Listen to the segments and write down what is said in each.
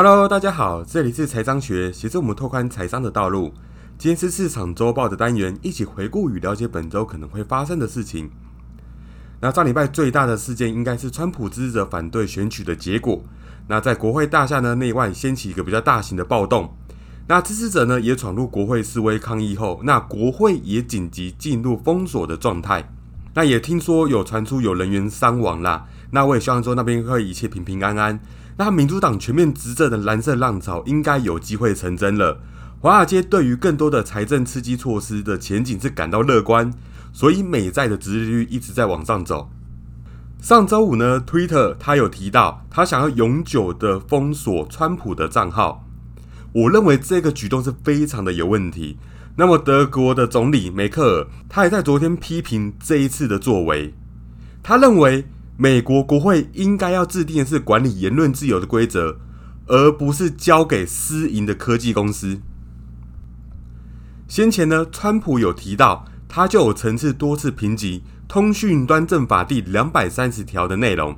Hello，大家好，这里是财商学，协助我们拓宽财商的道路。今天是市场周报的单元，一起回顾与了解本周可能会发生的事情。那上礼拜最大的事件应该是川普支持者反对选举的结果。那在国会大厦呢内外掀起一个比较大型的暴动。那支持者呢也闯入国会示威抗议后，那国会也紧急进入封锁的状态。那也听说有传出有人员伤亡啦。那我也希望说那边会一切平平安安。那民主党全面执政的蓝色浪潮应该有机会成真了。华尔街对于更多的财政刺激措施的前景是感到乐观，所以美债的殖利率一直在往上走。上周五呢，Twitter 他有提到他想要永久的封锁川普的账号。我认为这个举动是非常的有问题。那么德国的总理梅克尔他也在昨天批评这一次的作为，他认为。美国国会应该要制定的是管理言论自由的规则，而不是交给私营的科技公司。先前呢，川普有提到，他就有层次多次评级《通讯端正法》第两百三十条的内容。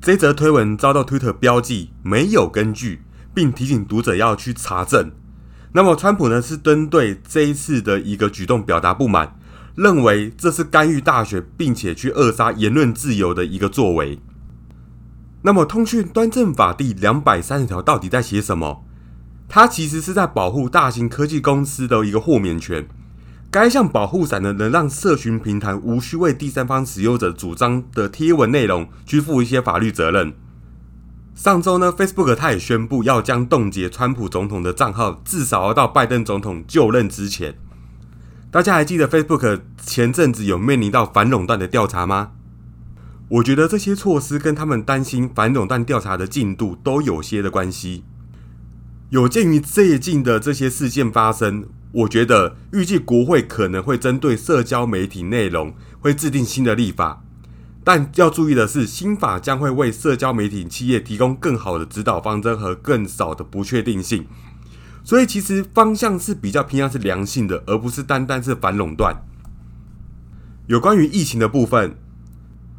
这则推文遭到推特标记没有根据，并提醒读者要去查证。那么，川普呢是针对这一次的一个举动表达不满。认为这是干预大选，并且去扼杀言论自由的一个作为。那么，《通讯端正法》第两百三十条到底在写什么？它其实是在保护大型科技公司的一个豁免权。该项保护伞呢，能让社群平台无需为第三方使用者主张的贴文内容去负一些法律责任。上周呢，Facebook 它也宣布要将冻结川普总统的账号，至少要到拜登总统就任之前。大家还记得 Facebook 前阵子有面临到反垄断的调查吗？我觉得这些措施跟他们担心反垄断调查的进度都有些的关系。有鉴于最近的这些事件发生，我觉得预计国会可能会针对社交媒体内容会制定新的立法，但要注意的是，新法将会为社交媒体企业提供更好的指导方针和更少的不确定性。所以其实方向是比较偏向是良性的，而不是单单是反垄断。有关于疫情的部分，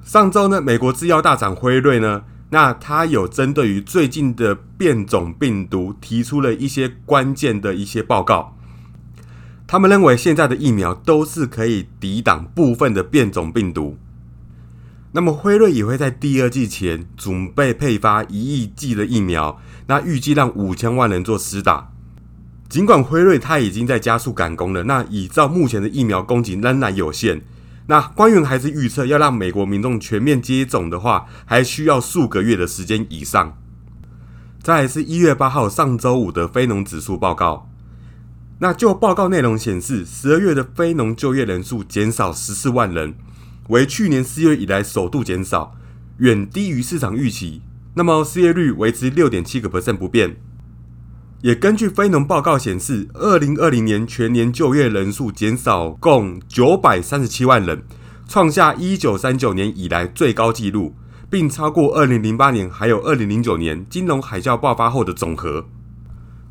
上周呢，美国制药大厂辉瑞呢，那它有针对于最近的变种病毒提出了一些关键的一些报告。他们认为现在的疫苗都是可以抵挡部分的变种病毒。那么辉瑞也会在第二季前准备配发一亿剂的疫苗，那预计让五千万人做施打。尽管辉瑞它已经在加速赶工了，那依照目前的疫苗供给仍然有限，那官员还是预测要让美国民众全面接种的话，还需要数个月的时间以上。再来是一月八号上周五的非农指数报告，那就报告内容显示，十二月的非农就业人数减少十四万人，为去年四月以来首度减少，远低于市场预期。那么失业率维持六点七个 percent 不变。也根据非农报告显示，二零二零年全年就业人数减少共九百三十七万人，创下一九三九年以来最高纪录，并超过二零零八年还有二零零九年金融海啸爆发后的总和。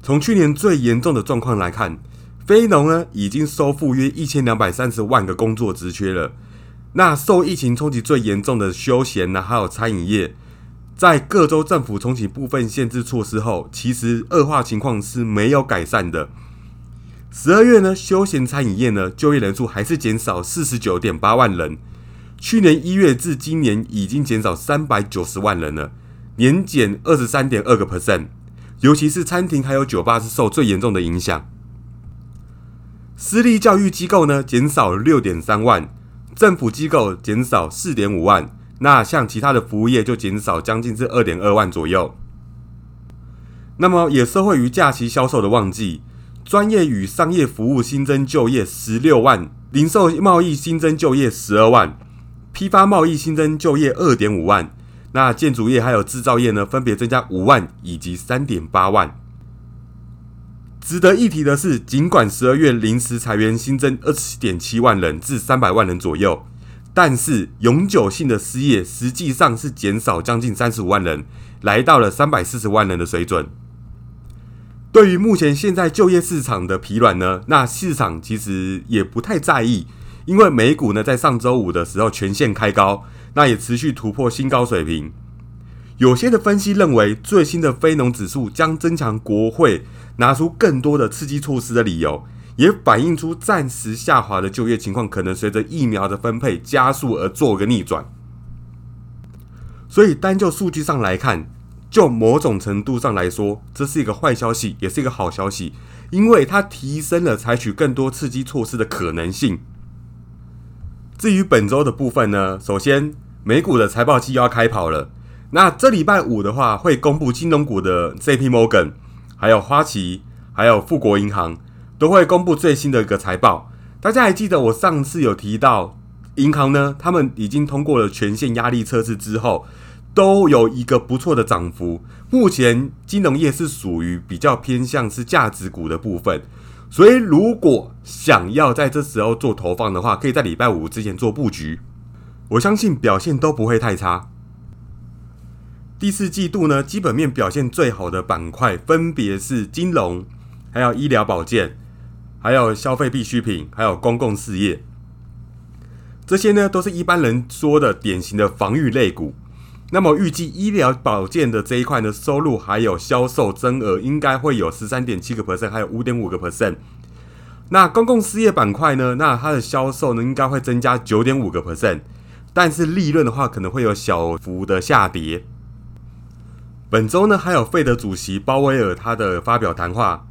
从去年最严重的状况来看，非农呢已经收复约一千两百三十万个工作职缺了。那受疫情冲击最严重的休闲呢，还有餐饮业。在各州政府重启部分限制措施后，其实恶化情况是没有改善的。十二月呢，休闲餐饮业呢就业人数还是减少四十九点八万人，去年一月至今年已经减少三百九十万人了，年减二十三点二个 percent。尤其是餐厅还有酒吧是受最严重的影响。私立教育机构呢减少六点三万，政府机构减少四点五万。那像其他的服务业就减少将近是二点二万左右。那么也受惠于假期销售的旺季，专业与商业服务新增就业十六万，零售贸易新增就业十二万，批发贸易新增就业二点五万。那建筑业还有制造业呢，分别增加五万以及三点八万。值得一提的是，尽管十二月临时裁员新增二十点七万人至三百万人左右。但是永久性的失业实际上是减少将近三十五万人，来到了三百四十万人的水准。对于目前现在就业市场的疲软呢，那市场其实也不太在意，因为美股呢在上周五的时候全线开高，那也持续突破新高水平。有些的分析认为，最新的非农指数将增强国会拿出更多的刺激措施的理由，也反映出暂时下滑的就业情况可能随着疫苗的分配加速而做个逆转。所以，单就数据上来看，就某种程度上来说，这是一个坏消息，也是一个好消息，因为它提升了采取更多刺激措施的可能性。至于本周的部分呢，首先美股的财报期要开跑了。那这礼拜五的话，会公布金融股的 J.P. Morgan，还有花旗，还有富国银行，都会公布最新的一个财报。大家还记得我上次有提到，银行呢，他们已经通过了全线压力测试之后，都有一个不错的涨幅。目前金融业是属于比较偏向是价值股的部分，所以如果想要在这时候做投放的话，可以在礼拜五之前做布局，我相信表现都不会太差。第四季度呢，基本面表现最好的板块分别是金融、还有医疗保健、还有消费必需品、还有公共事业。这些呢，都是一般人说的典型的防御类股。那么预计医疗保健的这一块呢，收入还有销售增额应该会有十三点七个 percent，还有五点五个 percent。那公共事业板块呢，那它的销售呢，应该会增加九点五个 percent，但是利润的话，可能会有小幅的下跌。本周呢，还有费德主席鲍威尔他的发表谈话，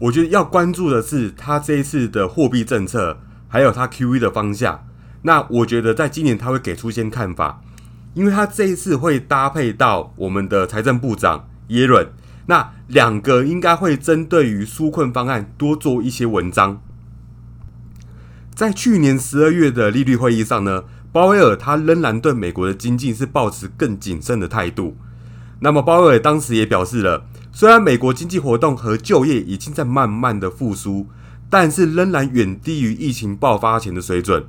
我觉得要关注的是他这一次的货币政策，还有他 Q E 的方向。那我觉得在今年他会给出一些看法，因为他这一次会搭配到我们的财政部长耶伦，那两个应该会针对于纾困方案多做一些文章。在去年十二月的利率会议上呢，鲍威尔他仍然对美国的经济是保持更谨慎的态度。那么鲍威尔当时也表示了，虽然美国经济活动和就业已经在慢慢的复苏，但是仍然远低于疫情爆发前的水准。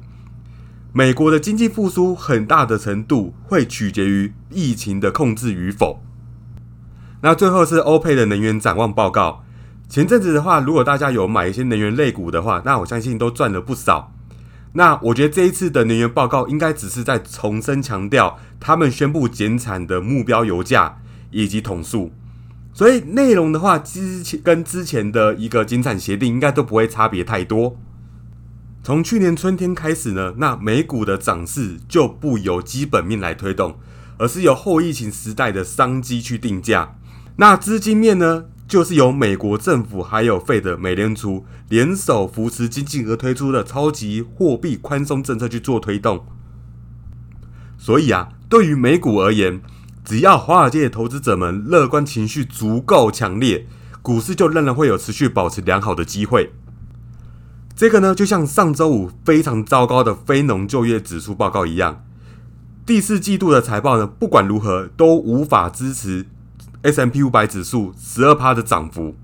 美国的经济复苏很大的程度会取决于疫情的控制与否。那最后是欧佩的能源展望报告。前阵子的话，如果大家有买一些能源类股的话，那我相信都赚了不少。那我觉得这一次的能源报告应该只是在重申强调他们宣布减产的目标油价。以及统数，所以内容的话，之前跟之前的一个减产协定应该都不会差别太多。从去年春天开始呢，那美股的涨势就不由基本面来推动，而是由后疫情时代的商机去定价。那资金面呢，就是由美国政府还有费的美联储联手扶持经济而推出的超级货币宽松政策去做推动。所以啊，对于美股而言，只要华尔街的投资者们乐观情绪足够强烈，股市就仍然会有持续保持良好的机会。这个呢，就像上周五非常糟糕的非农就业指数报告一样，第四季度的财报呢，不管如何都无法支持 S M P 五百指数十二趴的涨幅。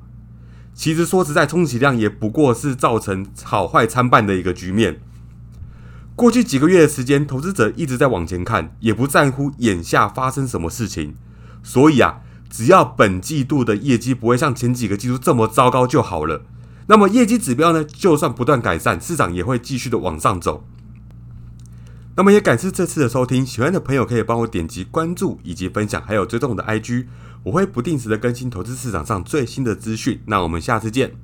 其实说实在，充其量也不过是造成好坏参半的一个局面。过去几个月的时间，投资者一直在往前看，也不在乎眼下发生什么事情。所以啊，只要本季度的业绩不会像前几个季度这么糟糕就好了。那么业绩指标呢，就算不断改善，市场也会继续的往上走。那么也感谢这次的收听，喜欢的朋友可以帮我点击关注以及分享，还有追踪我的 IG，我会不定时的更新投资市场上最新的资讯。那我们下次见。